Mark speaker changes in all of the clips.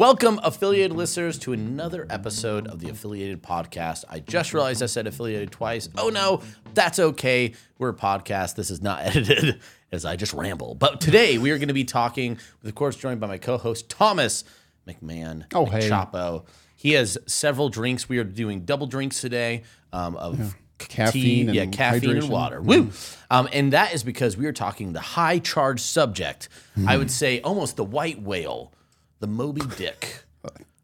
Speaker 1: Welcome, affiliated listeners, to another episode of the Affiliated Podcast. I just realized I said affiliated twice. Oh no, that's okay. We're a podcast. This is not edited as I just ramble. But today we are going to be talking, with, of course, joined by my co host, Thomas McMahon.
Speaker 2: Oh, hey.
Speaker 1: Chapo. He has several drinks. We are doing double drinks today um, of tea,
Speaker 2: Caffeine
Speaker 1: yeah,
Speaker 2: and
Speaker 1: caffeine and water. Woo! Um, and that is because we are talking the high charge subject. I would say almost the white whale, the Moby Dick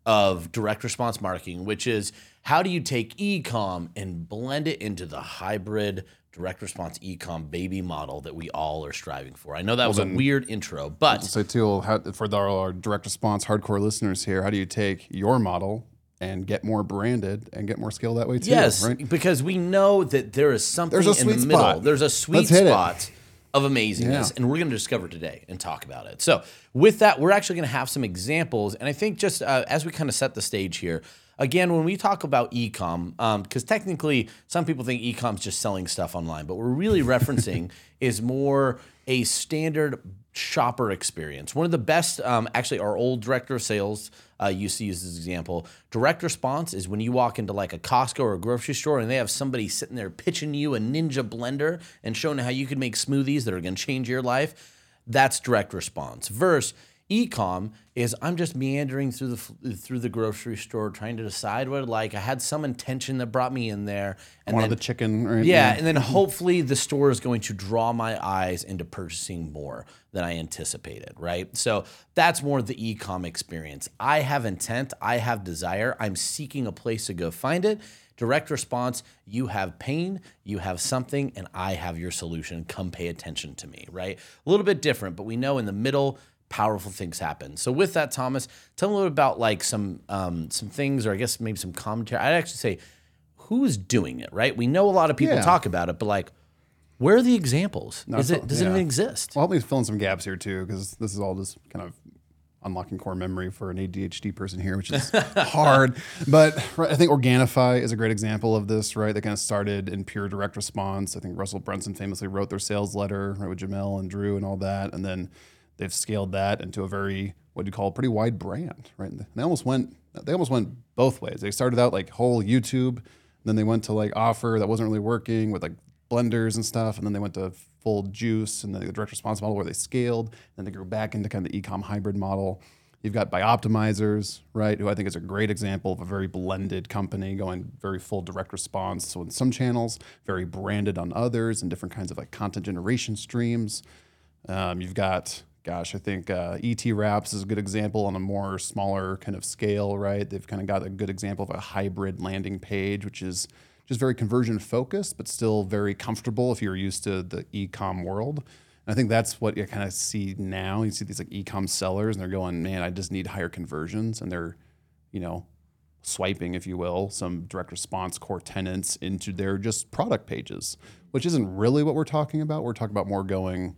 Speaker 1: of direct response marketing, which is how do you take ecom and blend it into the hybrid direct response ecom baby model that we all are striving for. I know that was a weird intro, but
Speaker 2: So too, how, for the, our direct response hardcore listeners here, how do you take your model and get more branded and get more skill that way too?
Speaker 1: Yes,
Speaker 2: right?
Speaker 1: because we know that there is something
Speaker 2: There's a
Speaker 1: in the
Speaker 2: sweet
Speaker 1: middle.
Speaker 2: spot.
Speaker 1: There's a sweet
Speaker 2: Let's hit it.
Speaker 1: spot of amazingness,
Speaker 2: Yeah.
Speaker 1: and we're going to discover today and talk about it. So, with that, we're actually going to have some examples, and I think just uh, as we kind of set the stage here. Again, when we talk about ecom, because technically some people think e-com is just selling stuff online, but we're really referencing is more a standard shopper experience. One of the best, um, actually, our old director of sales uh, used to use this example. Direct response is when you walk into like a Costco or a grocery store and they have somebody sitting there pitching you a Ninja blender and showing how you can make smoothies that are going to change your life. That's direct response. Versus ecom is I'm just meandering through the through the grocery store trying to decide what I like. I had some intention that brought me in there, and
Speaker 2: One
Speaker 1: then
Speaker 2: of the chicken, right?
Speaker 1: yeah, and then hopefully the store is going to draw my eyes into purchasing more than I anticipated, right? So that's more the e-com experience. I have intent, I have desire, I'm seeking a place to go find it. Direct response, you have pain, you have something, and I have your solution. Come pay attention to me, right? A little bit different, but we know in the middle, powerful things happen. So with that, Thomas, tell me a little bit about like some um, some things, or I guess maybe some commentary. I'd actually say who's doing it, right? We know a lot of people
Speaker 2: Yeah.
Speaker 1: talk about it, but like, where are the examples? Is it does it even exist?
Speaker 2: Well, help me fill in some gaps here too, because this is all just kind of unlocking core memory for an ADHD person here, which is hard. But right, I think Organifi is a great example of this, right? They kind of started in pure direct response. I think Russell Brunson famously wrote their sales letter right, with Jamel and Drew and all that, and then they've scaled that into a very what do you call a pretty wide brand, right? And they almost went they almost went both ways. They started out like whole YouTube, then they went to like offer that wasn't really working with like blenders and stuff, and then they went to full juice and then the direct response model where they scaled. Then they grew back into kind of the ecom hybrid model. You've got Bioptimizers, right? Who I think is a great example of a very blended company going very full direct response. So in some channels, very branded on others, and different kinds of like content generation streams. Um, you've got, gosh, I think uh, ET Wraps is a good example on a more smaller kind of scale, right? They've kind of got a good example of a hybrid landing page, which is just very conversion focused, but still very comfortable if you're used to the e-com world. And I think that's what you kind of see now. You see these like e-com sellers, and they're going, "Man, I just need higher conversions," and they're, you know, swiping, if you will, some direct response core tenants into their just product pages, which isn't really what we're talking about. We're talking about more going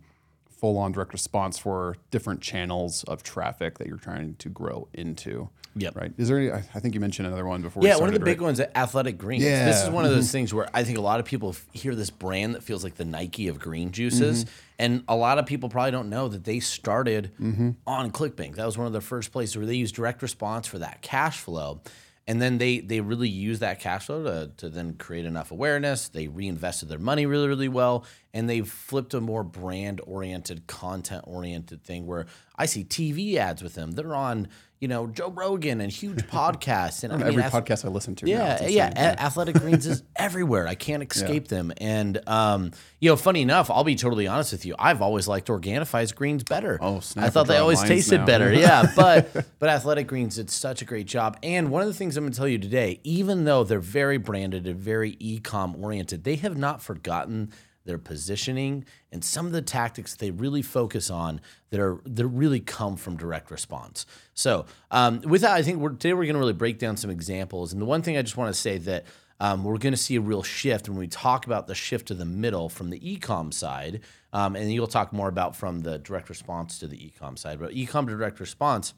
Speaker 2: full on direct response for different channels of traffic that you're trying to grow into.
Speaker 1: Yep.
Speaker 2: Right. Is there any, I think you mentioned another one before. we
Speaker 1: Yeah, one of the
Speaker 2: started,
Speaker 1: big
Speaker 2: right?
Speaker 1: ones, Athletic Greens.
Speaker 2: Yeah.
Speaker 1: This is one of those mm-hmm. things where I think a lot of people hear this brand that feels like the Nike of green juices, mm-hmm. and a lot of people probably don't know that they started mm-hmm. on ClickBank. That was one of the first places where they used direct response for that cash flow. And then they they really use that cash flow to, to then create enough awareness. They reinvested their money really, really well. And they've flipped a more brand oriented, content oriented thing where I see TV ads with them. They're on, you know, Joe Rogan and huge podcasts. And I mean,
Speaker 2: Every
Speaker 1: ath-
Speaker 2: podcast I listen to.
Speaker 1: yeah, yeah. Athletic Greens is everywhere. I can't escape them. And um, you know, funny enough, I'll be totally honest with you. I've always liked Organifi's greens better.
Speaker 2: Oh, snap,
Speaker 1: I thought they always tasted
Speaker 2: now.
Speaker 1: better. Yeah, but but Athletic Greens did such a great job. And one of the things I'm going to tell you today, even though they're very branded and very e-com oriented, they have not forgotten their positioning and some of the tactics they really focus on that are that really come from direct response. So um, with that, I think we're, today we're going to really break down some examples. And the one thing I just want to say that um, we're going to see a real shift when we talk about the shift to the middle from the e-com side, um, and you'll talk more about from the direct response to the e-com side. But e-com to direct response,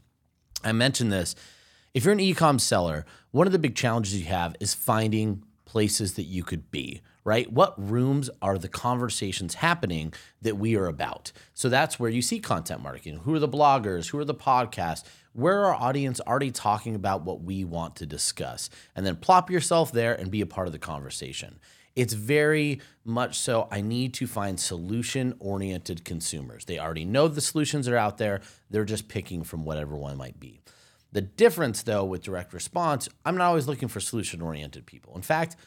Speaker 1: I mentioned this. If you're an e-com seller, one of the big challenges you have is finding places that you could be, right? What rooms are the conversations happening that we are about? So that's where you see content marketing. Who are the bloggers? Who are the podcasts? Where are our audience already talking about what we want to discuss? And then plop yourself there and be a part of the conversation. It's very much so. I need to find solution oriented consumers. They already know the solutions are out there, they're just picking from whatever one might be. The difference, though, with direct response, I'm not always looking for solution oriented people. In fact,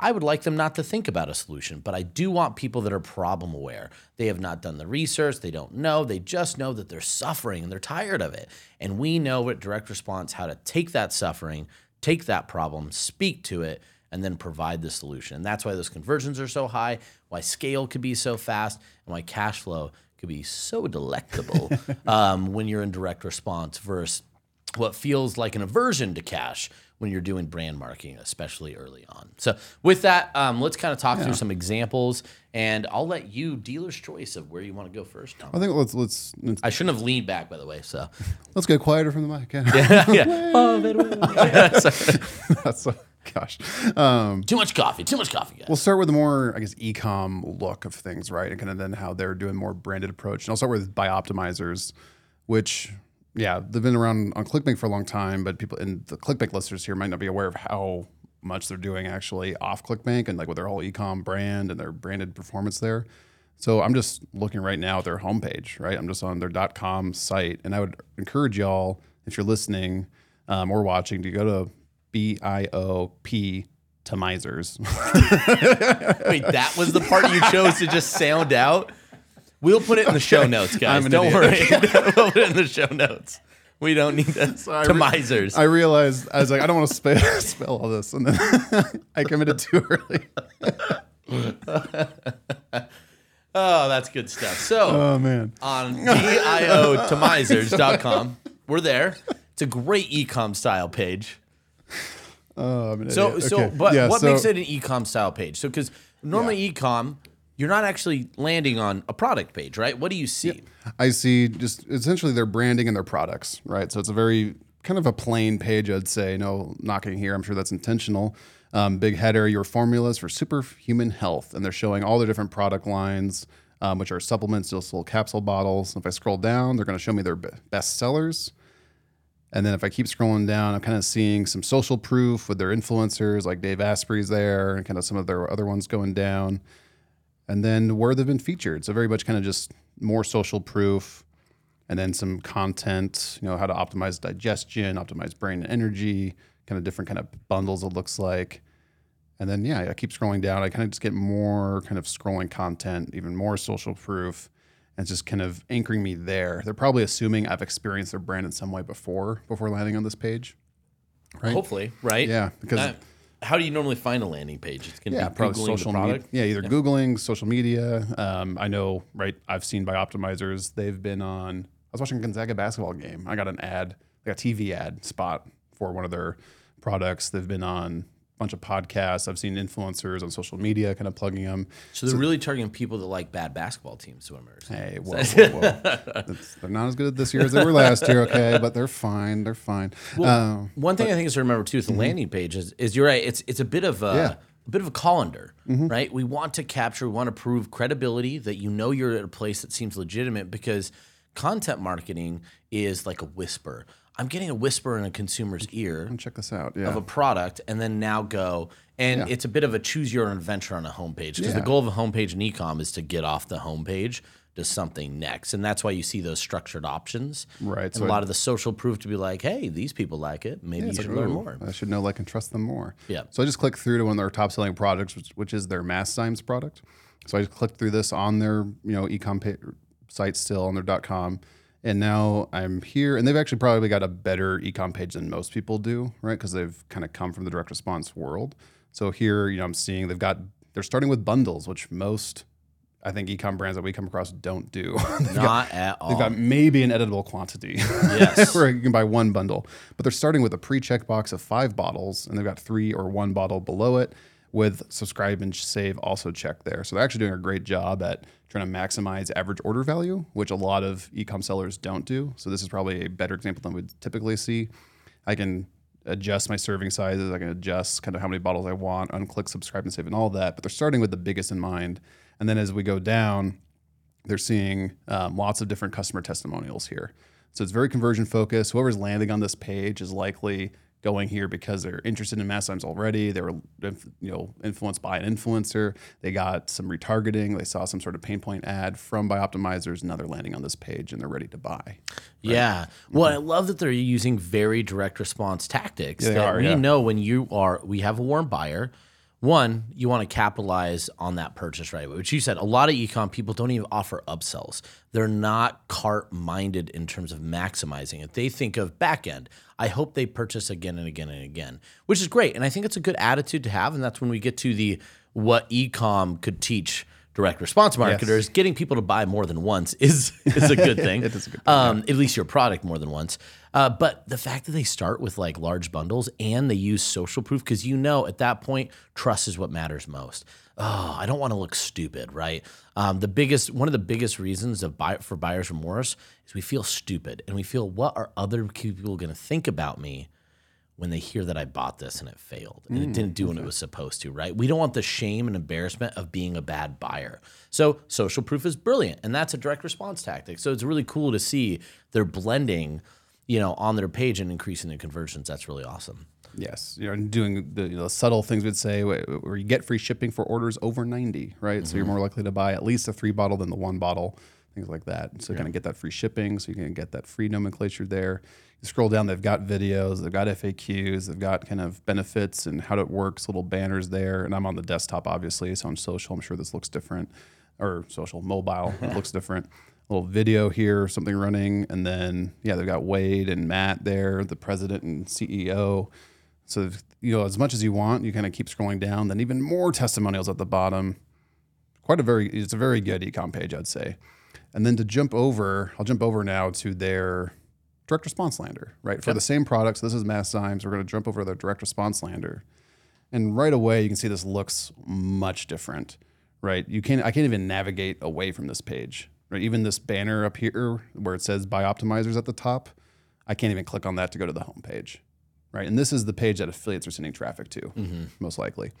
Speaker 1: I would like them not to think about a solution, but I do want people that are problem aware. They have not done the research, they don't know, they just know that they're suffering and they're tired of it. And we know at direct response how to take that suffering, take that problem, speak to it, and then provide the solution. And that's why those conversions are so high, why scale could be so fast, and why cash flow could be so delectable um, when you're in direct response versus what feels like an aversion to cash when you're doing brand marketing, especially early on. So, with that, um, let's kind of talk through some examples, and I'll let you dealer's choice of where you want to go first. Tom.
Speaker 2: I think let's let's let's,
Speaker 1: I shouldn't have leaned back, by the way. So,
Speaker 2: let's get quieter from the mic. Yeah.
Speaker 1: yeah. Oh, Sorry.
Speaker 2: That's so, gosh. Um,
Speaker 1: too much coffee. Too much coffee, guys.
Speaker 2: we'll start with the more, I guess, e-com look of things, right? And kind of then how they're doing more branded approach. And I'll start with Bioptimizers, which yeah, they've been around on ClickBank for a long time, but people in the ClickBank listeners here might not be aware of how much they're doing actually off ClickBank and like with their whole e-com brand and their branded performance there. So I'm just looking right now at their homepage, right? I'm just on their .com site, and I would encourage y'all if you're listening um, or watching to go to B I O P Tomizers.
Speaker 1: Wait, that was the part you chose to just sound out? We'll put it in the show notes, guys.
Speaker 2: I'm an
Speaker 1: Don't
Speaker 2: idiot.
Speaker 1: worry. we'll put it in the show notes. We don't need that.
Speaker 2: I
Speaker 1: to
Speaker 2: re-
Speaker 1: misers.
Speaker 2: I realized I was like, I don't want to spell, spell all this, and then I committed too early.
Speaker 1: oh, that's good stuff. So
Speaker 2: Oh man,
Speaker 1: on DIOtomizers.com, we're there. It's a great ecom style page.
Speaker 2: oh, I'm an
Speaker 1: So,
Speaker 2: idiot.
Speaker 1: so,
Speaker 2: Okay.
Speaker 1: but
Speaker 2: Yeah,
Speaker 1: what
Speaker 2: so-
Speaker 1: makes it an ecom style page? So, because normally ecom, you're not actually landing on a product page, right? What do you see?
Speaker 2: I see just essentially their branding and their products, right? So it's a very kind of a plain page, I'd say. No knocking here. I'm sure that's intentional. Um, big header, your formulas for superhuman health. And they're showing all their different product lines, um, which are supplements, just little capsule bottles. And If I scroll down, they're going to show me their be- best sellers. And then if I keep scrolling down, I'm kind of seeing some social proof with their influencers, like Dave Asprey's there, and kind of some of their other ones going down and then where they've been featured. So very much kind of just more social proof, and then some content. You know how to optimize digestion, optimize brain energy, kind of different kind of bundles. It looks like, and then yeah, I keep scrolling down. I kind of just get more kind of scrolling content, even more social proof. And it's just kind of anchoring me there. They're probably assuming I've experienced their brand in some way before before landing on this page. Right.
Speaker 1: Hopefully, right?
Speaker 2: Yeah, because
Speaker 1: how do you normally find a landing page? It's going to
Speaker 2: yeah,
Speaker 1: be
Speaker 2: probably
Speaker 1: Googling
Speaker 2: social
Speaker 1: the
Speaker 2: media.
Speaker 1: product.
Speaker 2: Yeah, either Googling, social media. Um, I know, right? I've seen Bioptimizers, they've been on. I was watching a Gonzaga basketball game. I got an ad, like a TV ad spot for one of their products. They've been on bunch of podcasts. I've seen influencers on social media kind of plugging them.
Speaker 1: So they're really targeting people that like bad basketball team swimmers.
Speaker 2: Hey, whoa, whoa, whoa. They're not as good this year as they were last year, okay? But they're fine. They're fine. Um,
Speaker 1: One thing I think is to remember too with the landing page is, is you're right. It's it's a bit of a,
Speaker 2: Yeah.
Speaker 1: a bit of a colander, right? We want to capture, we want to prove credibility that you know you're at a place that seems legitimate because content marketing is like a whisper. I'm getting a whisper in a consumer's ear And
Speaker 2: check this out. Yeah.
Speaker 1: of a product and then now go and
Speaker 2: Yeah.
Speaker 1: it's a bit of a choose your own adventure on a homepage because the goal of a homepage in ecom is to get off the homepage to something next and that's why you see those structured options
Speaker 2: Right,
Speaker 1: and
Speaker 2: so
Speaker 1: a lot of the social proof to be like hey these people like it maybe you should
Speaker 2: like,
Speaker 1: learn more
Speaker 2: I should know, like, and trust them more.
Speaker 1: Yeah.
Speaker 2: So I just clicked through to one of their top selling products, which, which is their Mass Zymes product. So I just clicked through this on their you know ecom site still on their .com, and now I'm here, and they've actually probably got a better ecom page than most people do, right? Because they've kind of come from the direct response world. So here, you know, I'm seeing they've got they're starting with bundles, which most I think ecom brands that we come across don't do. They've got-
Speaker 1: not at all
Speaker 2: They've got maybe an editable quantity.
Speaker 1: Yes.
Speaker 2: where you can buy one bundle. But they're starting with a pre-check box of five bottles, and they've got three or one bottle below it with subscribe and save also checked there. So they're actually doing a great job at trying to maximize average order value, which a lot of e-com sellers don't do. So this is probably a better example than we'd typically see. I can adjust my serving sizes. I can adjust kind of how many bottles I want, unclick, subscribe, and save, and all that. But they're starting with the biggest in mind. And then as we go down, they're seeing um, lots of different customer testimonials here. So it's very conversion focused. Whoever's landing on this page is likely going here because they're interested in Mass Zymes already. They were, you know, influenced by an influencer. They got some retargeting. They saw some sort of pain point ad from Bioptimizers. Now they're landing on this page and they're ready to buy.
Speaker 1: Yeah. Well, I mm-hmm. love that they're using very direct response tactics
Speaker 2: they
Speaker 1: that
Speaker 2: are,
Speaker 1: we
Speaker 2: yeah.
Speaker 1: know when you are, we have a warm buyer. One, you want to capitalize on that purchase right away, which you said a lot of ecom people don't even offer upsells. They're not cart minded in terms of maximizing it. They think of back end. I hope they purchase again and again and again, which is great. And I think it's a good attitude to have. And that's when we get to the what ecom could teach direct response marketers. Getting people to buy more than once is is a good thing.
Speaker 2: It is a good
Speaker 1: um, At least your product more than once. Uh, but the fact that they start with like large bundles and they use social proof, because you know at that point, trust is what matters most. Oh, I don't want to look stupid, right? Um, the biggest, one of the biggest reasons of buy, for buyer's remorse is we feel stupid and we feel, what are other people going to think about me when they hear that I bought this and it failed and it didn't do what it was supposed to, right? We don't want the shame and embarrassment of being a bad buyer. So social proof is brilliant and that's a direct response tactic. So it's really cool to see they're blending, you know, on their page and increasing their conversions. That's really awesome.
Speaker 2: Yes, you know, doing the you know, subtle things we'd say where you get free shipping for orders over 90, right? So you're mm-hmm. more likely to buy at least a three bottle than the one bottle, things like that. So you kind of get that free shipping, so you can get that free nomenclature there. You scroll down, they've got videos, they've got FAQs, they've got kind of benefits and how it works, little banners there. And I'm on the desktop, obviously, so on social, I'm sure this looks different, or social, mobile, it looks different. little video here, something running, and then yeah, they've got Wade and Matt there, the president and CEO. So if- you know, as much as you want, you kind of keep scrolling down. Then even more testimonials at the bottom. Quite a very, it's a very good ecom page, I'd say. And then to jump over, I'll jump over now to their direct response lander, right? For the same products, this is Mass Zymes. We're going to jump over to their direct response lander, and right away you can see this looks much different, right? You can't, I can't even navigate away from this page, right? Even this banner up here where it says Bioptimizers at the top, I can't even click on that to go to the home page right? And this is the page that affiliates are sending traffic to, most likely.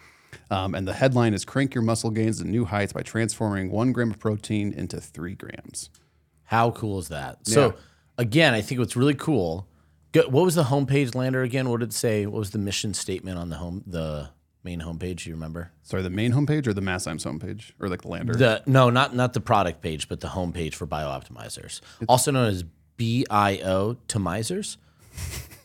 Speaker 2: Um, and the headline is "Crank Your Muscle Gains to New Heights by Transforming One Gram of Protein into Three Grams."
Speaker 1: How cool is that? So again, I think what's really cool. What was the homepage lander again? What did it say? What was the mission statement on the home the main homepage? Do you remember?
Speaker 2: Sorry, the main homepage or the Mass Zymes homepage, or like the lander?
Speaker 1: The no, not not the product page, but the homepage for biooptimizers, also known as BIO Tomizers.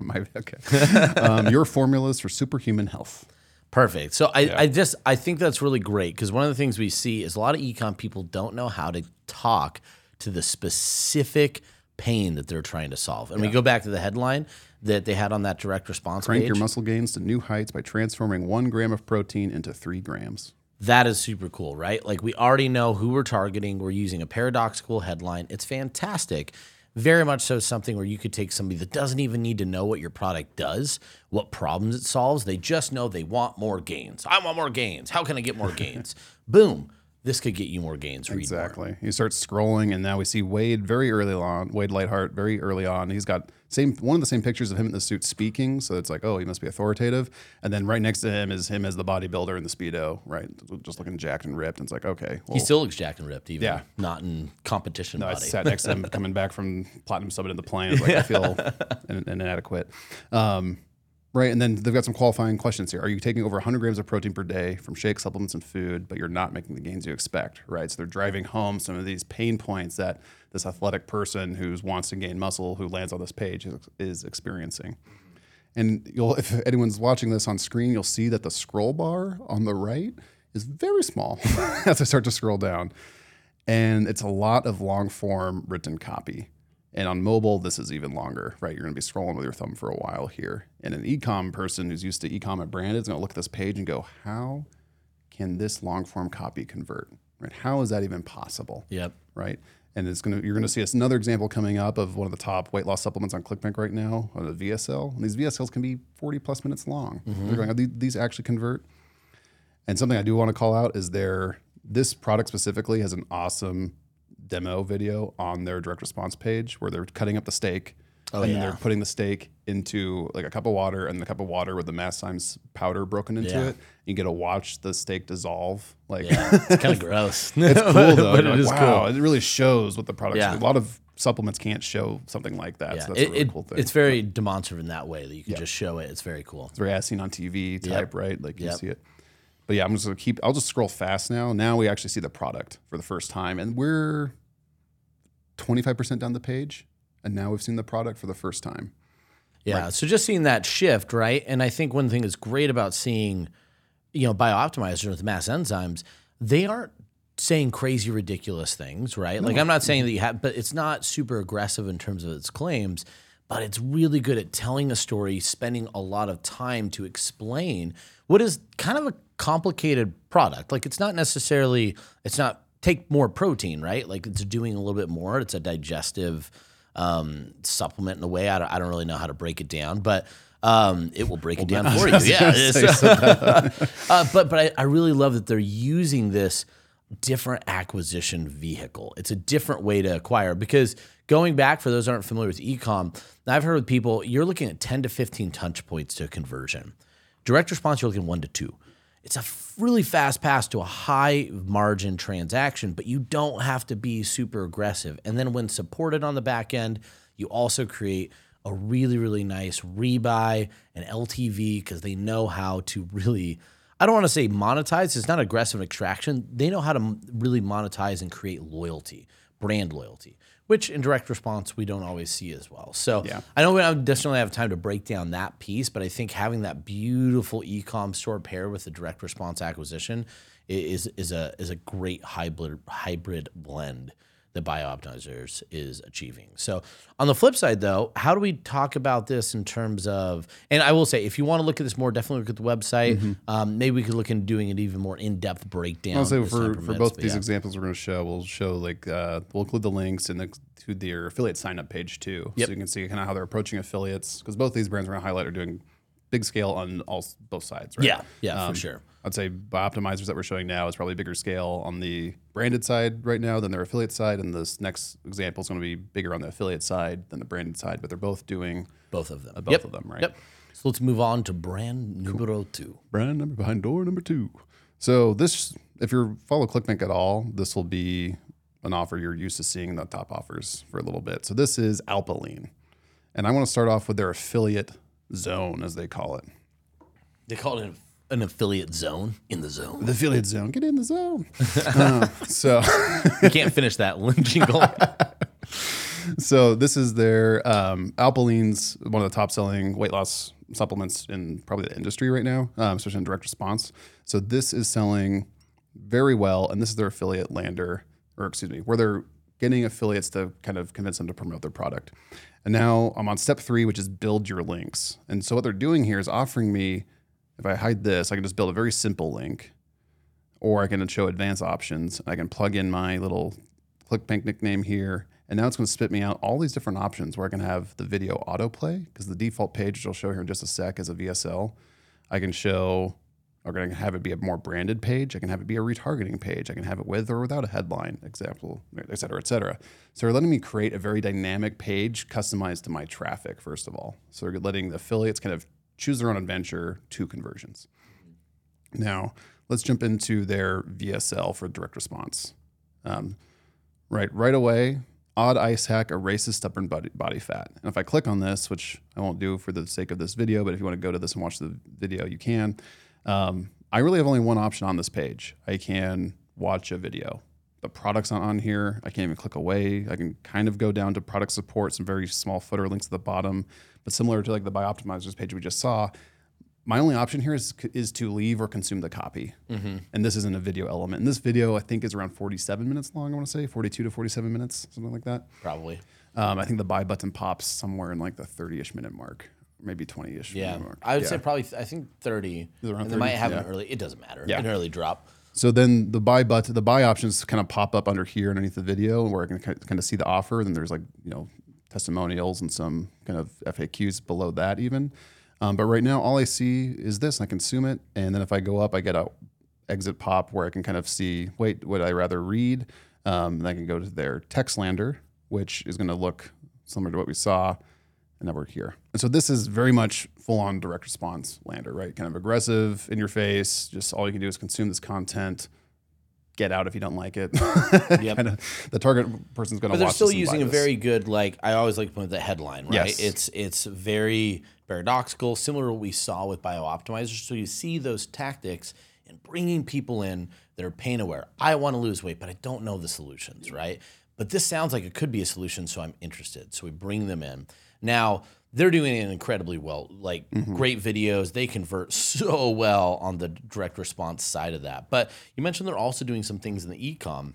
Speaker 2: My, okay. um, your formulas for superhuman health.
Speaker 1: Perfect. So I, I just I think that's really great because one of the things we see is a lot of ecom people don't know how to talk to the specific pain that they're trying to solve. And we go back to the headline that they had on that direct response
Speaker 2: Crank
Speaker 1: page.
Speaker 2: your muscle gains to new heights by transforming one gram of protein into three grams.
Speaker 1: That is super cool, right? Like we already know who we're targeting. We're using a paradoxical headline. It's fantastic. Very much so something where you could take somebody that doesn't even need to know what your product does, what problems it solves. They just know they want more gains. I want more gains. How can I get more gains? Boom. This could get you more gains. Read more.
Speaker 2: Exactly. You start scrolling, and now we see Wade very early on. Wade Lightheart very early on. He's got same one of the same pictures of him in the suit speaking. So it's like, oh, he must be authoritative. And then right next to him is him as the bodybuilder in the speedo, right, just looking jacked and ripped. And it's like, okay, well,
Speaker 1: He still looks jacked and ripped, even
Speaker 2: Yeah.
Speaker 1: not in competition
Speaker 2: I
Speaker 1: body.
Speaker 2: sat next to him coming back from Platinum Summit in the plane. I like, I feel in- inadequate. Um, right. And then they've got some qualifying questions here. Are you taking over 100 grams of protein per day from shakes, supplements, and food, but you're not making the gains you expect? Right. So they're driving home some of these pain points that this athletic person who wants to gain muscle, who lands on this page, is, is experiencing. And you'll, if anyone's watching this on screen, you'll see that the scroll bar on the right is very small as I start to scroll down and it's a lot of long form written copy. And on mobile, this is even longer, right? You're going to be scrolling with your thumb for a while here. And an ecom person who's used to ecom at branded is going to look at this page and go, "How can this long form copy convert? Right? How is that even possible?
Speaker 1: Yep.
Speaker 2: Right?" And it's going to you're going to see us another example coming up of one of the top weight loss supplements on ClickBank right now, on a VSL. And these VSLs can be 40 plus minutes long. Mm-hmm. They're going, "These- these actually convert. And something I do want to call out is their this product specifically has an awesome demo video on their direct response page where they're cutting up the steak. Oh, and then they're putting the steak into like a cup of water and the cup of water with the Mass Zymes powder broken into
Speaker 1: Yeah.
Speaker 2: it. You get to watch the steak dissolve. Like
Speaker 1: Yeah, it's kind of gross.
Speaker 2: it's cool though.
Speaker 1: but it
Speaker 2: like,
Speaker 1: is
Speaker 2: wow,
Speaker 1: cool.
Speaker 2: it really shows what the product.
Speaker 1: Yeah.
Speaker 2: A lot of supplements can't show something like that.
Speaker 1: Yeah,
Speaker 2: So that's
Speaker 1: it,
Speaker 2: a really
Speaker 1: it-
Speaker 2: cool thing.
Speaker 1: it's very demonstrative in that way that you can just show it. It's very cool.
Speaker 2: It's very as seen on TV type, right? Like you
Speaker 1: Yep.
Speaker 2: see it. But yeah, I'm just gonna keep. I'll just scroll fast now. Now we actually see the product for the first time, and we're 25 percent down the page, and now we've seen the product for the first time.
Speaker 1: Yeah. So just seeing that shift, right? And I think one thing that's great about seeing, you know, biooptimizers with mass enzymes, they aren't saying crazy, ridiculous things, right? Like I'm not saying mm-hmm. that you have, but it's not super aggressive in terms of its claims. But it's really good at telling a story, spending a lot of time to explain what is kind of a complicated product. Like it's not necessarily, it's not take more protein, right? Like it's doing a little bit more. It's a digestive um, supplement in a way. I don't, I don't really know how to break it down, but um, it will break it down for you. Yeah. uh, but but I, I really love that they're using this different acquisition vehicle. It's a different way to acquire because going back for those who aren't familiar with ecom, I've heard with people you're looking at 10 to 15 touch points to conversion. Direct response, you're looking one to two. It's a really fast pass to a high margin transaction, but you don't have to be super aggressive. And then when supported on the back end, you also create a really, really nice rebuy and LTV because they know how to really, I don't want to say monetize, it's not aggressive extraction. They know how to really monetize and create loyalty, brand loyalty, which in direct response, we don't always see as well. So
Speaker 2: Yeah.
Speaker 1: I know we don't necessarily have time to break down that piece, but I think having that beautiful e-com store paired with the direct response acquisition is is a is a great hybrid hybrid blend that BioOptimizers is achieving. So on the flip side, though, how do we talk about this in terms of? And I will say, if you want to look at this more, definitely look at the website. Um, maybe we could look into doing an even more in depth breakdown.
Speaker 2: I'll say for, for both these
Speaker 1: yeah.
Speaker 2: examples we're going to show, we'll show like uh, we'll include the links and the, to their affiliate sign up page too,
Speaker 1: Yep.
Speaker 2: so you can see kind of how they're approaching affiliates because both these brands we're going to highlight are doing big scale on all both sides, right?
Speaker 1: Yeah, yeah,
Speaker 2: Um,
Speaker 1: for sure.
Speaker 2: I'd say Bioptimizers that we're showing now is probably bigger scale on the branded side right now than their affiliate side, and this next example is going to be bigger on the affiliate side than the branded side, but they're both doing
Speaker 1: Both of them.
Speaker 2: both
Speaker 1: Yep.
Speaker 2: of them, right?
Speaker 1: Yep. So let's move on to brand numero two.
Speaker 2: brand number behind door number two. So this, if you follow ClickBank at all, this will be an offer you're used to seeing in the top offers for a little bit. So this is Alpilean, and I want to start off with their affiliate zone, as they call it.
Speaker 1: They call it an, an affiliate zone in the zone.
Speaker 2: The affiliate zone, get in the zone. Uh, so,
Speaker 1: You can't finish that jingle.
Speaker 2: so this is their um, Alpilean's one of the top selling weight loss supplements in probably the industry right now, um, especially in direct response. So this is selling very well, and this is their affiliate lander, or excuse me, where they're getting affiliates to kind of convince them to promote their product. And now I'm on step three, which is build your links. And so what they're doing here is offering me, if I hide this, I can just build a very simple link, or I can show advanced options. I can plug in my little ClickBank nickname here. And now it's going to spit me out all these different options where I can have the video autoplay because the default page, which I'll show here in just a sec, is a VSL. I can show, or I can have it be a more branded page. I can have it be a retargeting page. I can have it with or without a headline, example, et cetera, et cetera. So they're letting me create a very dynamic page customized to my traffic, first of all. So they're letting the affiliates kind of choose their own adventure to conversions. Now, let's jump into their VSL for direct response. Um, right, right away, odd ice hack erases stubborn body, body fat. And if I click on this, which I won't do for the sake of this video, but if you want to go to this and watch the video, you can. Um, I really have only one option on this page. I can watch a video. The product's not on here. I can't even click away. I can kind of go down to product support, some very small footer links at the bottom. But similar to like the Bioptimizers page we just saw, my only option here is is to leave or consume the copy. And this isn't a video element. And this video, I think, is around 47 minutes long, I want to say, 42 to 47 minutes, something like that.
Speaker 1: Probably.
Speaker 2: Um, I think the buy button pops somewhere in like the 30 ish minute mark, maybe 20 ish
Speaker 1: Yeah.
Speaker 2: mark.
Speaker 1: I would
Speaker 2: Yeah.
Speaker 1: say probably, I think 30.
Speaker 2: it around
Speaker 1: they might
Speaker 2: 30?
Speaker 1: have an early, it doesn't matter.
Speaker 2: Yeah.
Speaker 1: An early drop.
Speaker 2: So then the buy button, the buy options kind of pop up under here underneath the video where I can kind of see the offer. Then there's like, you know, testimonials and some kind of FAQs below that even. Um, but right now, all I see is this and I consume it. And then if I go up, I get a exit pop where I can kind of see, wait, would I rather read? Um, and I can go to their text lander, which is going to look similar to what we saw. And now we're here. And so this is very much full on direct response lander, right? Kind of aggressive, in your face. Just all you can do is consume this content. Get out if you don't like it.
Speaker 1: Yep.
Speaker 2: kind of the target person's going to
Speaker 1: But they're still
Speaker 2: this and buy
Speaker 1: using a
Speaker 2: this.
Speaker 1: very good like I always like to point the headline, right?
Speaker 2: Yes.
Speaker 1: It's it's very paradoxical, similar to what we saw with BioOptimizers. So you see those tactics and bringing people in that are pain aware. I want to lose weight, but I don't know the solutions, right? But this sounds like it could be a solution, so I'm interested. So we bring them in. Now they're doing it incredibly well, like mm-hmm. great videos. They convert so well on the direct response side of that. But you mentioned they're also doing some things in the e-com.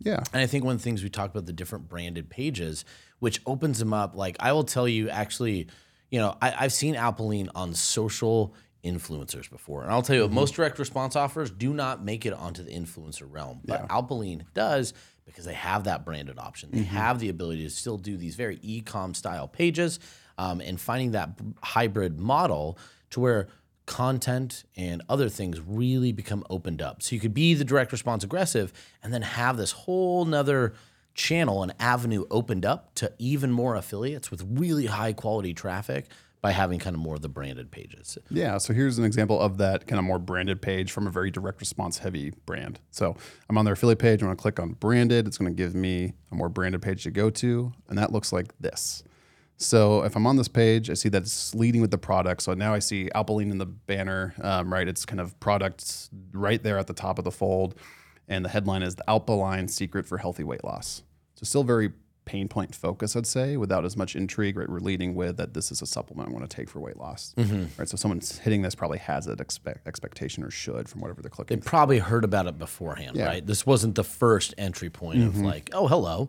Speaker 2: Yeah.
Speaker 1: And I think one of the things we talked about the different branded pages, which opens them up. Like I will tell you, actually, you know, I, I've seen Alpilean on social influencers before, and I'll tell you, mm-hmm. most direct response offers do not make it onto the influencer realm, but Alpilean does because they have that branded option. They have the ability to still do these very e-com style pages, um, and finding that b- hybrid model to where content and other things really become opened up. So you could be the direct response aggressive and then have this whole nother channel and avenue opened up to even more affiliates with really high quality traffic by having kind of more of the branded pages.
Speaker 2: Yeah, so here's an example of that kind of more branded page from a very direct response heavy brand. So I'm on their affiliate page. I'm going to click on branded. It's going to give me a more branded page to go to, and that looks like this. So if I'm on this page, I see that it's leading with the product. So now I see Alpilean in the banner, um, right? It's kind of products right there at the top of the fold, and the headline is the Alpilean secret for healthy weight loss. So still very pain point focus, I'd say, without as much intrigue. Right, we're leading with that this is a supplement I want to take for weight loss. Right, so someone's hitting this probably has that expect, expectation or should from whatever they're clicking.
Speaker 1: They probably heard about it beforehand,
Speaker 2: Yeah.
Speaker 1: right? This wasn't the first entry point of like, oh, hello.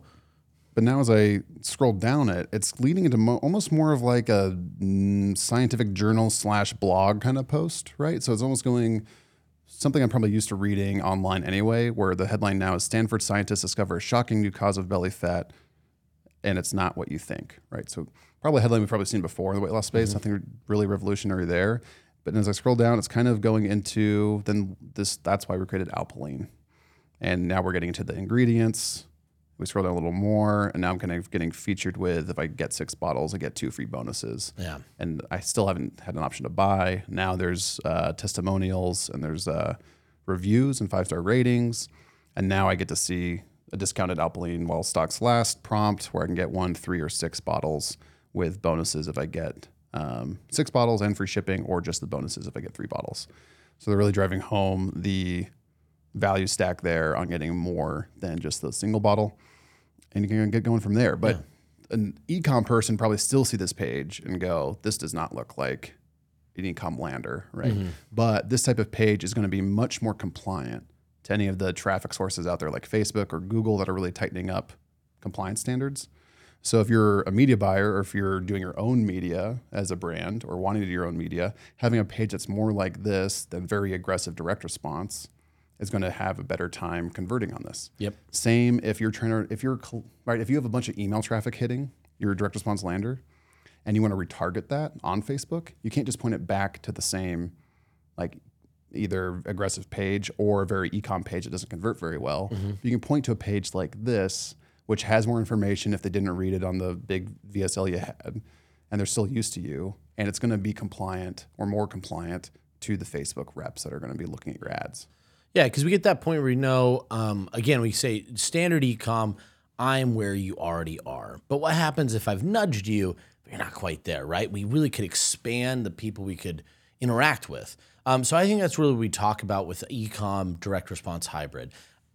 Speaker 2: But now, as I scroll down it, it's leading into mo- almost more of like a mm, scientific journal slash blog kind of post, right? So it's almost going something I'm probably used to reading online anyway, where the headline now is Stanford scientists discover a shocking new cause of belly fat, and it's not what you think, right? So probably a headline we've probably seen before in the weight loss space, nothing really revolutionary there. But as I scroll down, it's kind of going into then this. That's why we created Alpilean, and now we're getting into the ingredients. We scroll down a little more, and now I'm kind of getting featured with if I get six bottles, I get two free bonuses.
Speaker 1: Yeah.
Speaker 2: And I still haven't had an option to buy. Now there's uh, testimonials and there's uh, reviews and five star ratings. And now I get to see a discounted Alpilean while stocks last prompt where I can get one, three, or six bottles with bonuses if I get um, six bottles and free shipping, or just the bonuses if I get three bottles. So they're really driving home the value stack there on getting more than just the single bottle. And you can get going from there. But an ecom person probably still see this page and go, this does not look like an ecom lander, right? But this type of page is going to be much more compliant to any of the traffic sources out there like Facebook or Google that are really tightening up compliance standards. So if you're a media buyer or if you're doing your own media as a brand or wanting to do your own media, having a page that's more like this than very aggressive direct response is going to have a better time converting on this.
Speaker 1: Yep.
Speaker 2: Same if you're trying to if you're right if you have a bunch of email traffic hitting your direct response lander and you want to retarget that on Facebook, you can't just point it back to the same like either aggressive page or a very ecom page that doesn't convert very well. You can point to a page like this which has more information if they didn't read it on the big VSL you had and they're still used to you and it's going to be compliant or more compliant to the Facebook reps that are going to be looking at your ads.
Speaker 1: Yeah, because we get that point where we know, um, again, we say standard ecom, I'm where you already are. But what happens if I've nudged you, but you're not quite there, right? We really could expand the people we could interact with. Um, so I think that's really what we talk about with ecom direct response hybrid.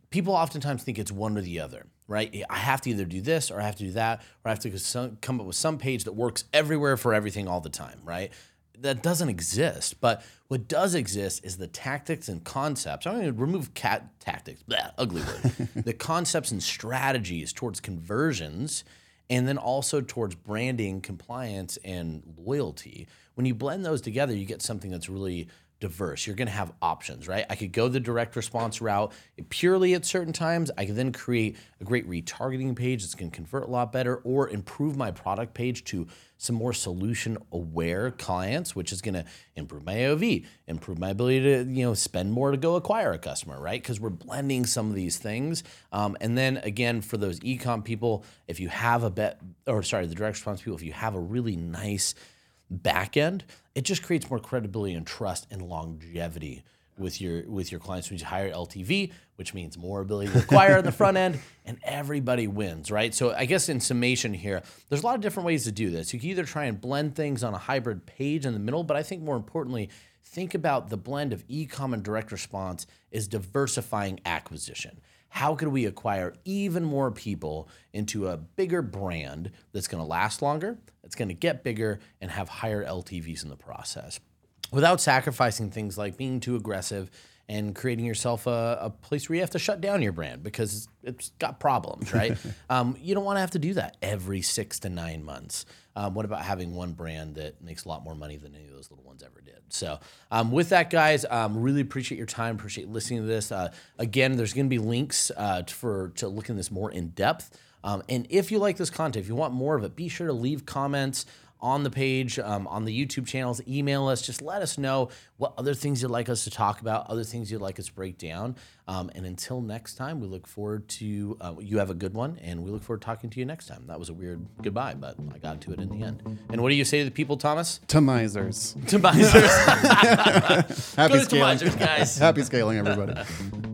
Speaker 1: People oftentimes think it's one or the other, right? I have to either do this or I have to do that, or I have to come up with some page that works everywhere for everything all the time, right? that doesn't exist. But what does exist is the tactics and concepts. I'm going to remove cat tactics, blah, ugly word. the concepts and strategies towards conversions, and then also towards branding, compliance, and loyalty. When you blend those together, you get something that's really diverse. You're going to have options, right? I could go the direct response route purely at certain times. I could then create a great retargeting page that's going to convert a lot better or improve my product page to some more solution aware clients, which is going to improve my AOV, improve my ability to, you know, spend more to go acquire a customer, right? Because we're blending some of these things. Um, and then again, for those ecom people, if you have a bet, or sorry, the direct response people, if you have a really nice back end, it just creates more credibility and trust and longevity with your with your clients you higher LTV, which means more ability to acquire on the front end, and everybody wins, right? So I guess in summation here, there's a lot of different ways to do this. You can either try and blend things on a hybrid page in the middle, but I think more importantly, think about the blend of e-com and direct response is diversifying acquisition. How could we acquire even more people into a bigger brand that's going to last longer, that's going to get bigger, and have higher LTVs in the process? without sacrificing things like being too aggressive and creating yourself a, a, place where you have to shut down your brand because it's got problems, right? um, you don't want to have to do that every six to nine months. Um, what about having one brand that makes a lot more money than any of those little ones ever did? So, um, with that, guys, um, really appreciate your time. Appreciate listening to this. Uh, again, there's going to be links uh, for to look in this more in depth. Um, and if you like this content, if you want more of it, be sure to leave comments on the page, um, on the YouTube channels, email us. Just let us know what other things you'd like us to talk about, other things you'd like us to break down. Um, and until next time, we look forward to uh, you have a good one, and we look forward to talking to you next time. That was a weird goodbye, but I got to it in the end. And what do you say to the people, Thomas?
Speaker 2: To misers.
Speaker 1: To misers.
Speaker 2: Happy
Speaker 1: Go to
Speaker 2: scaling.
Speaker 1: Misers, guys.
Speaker 2: Happy scaling, everybody.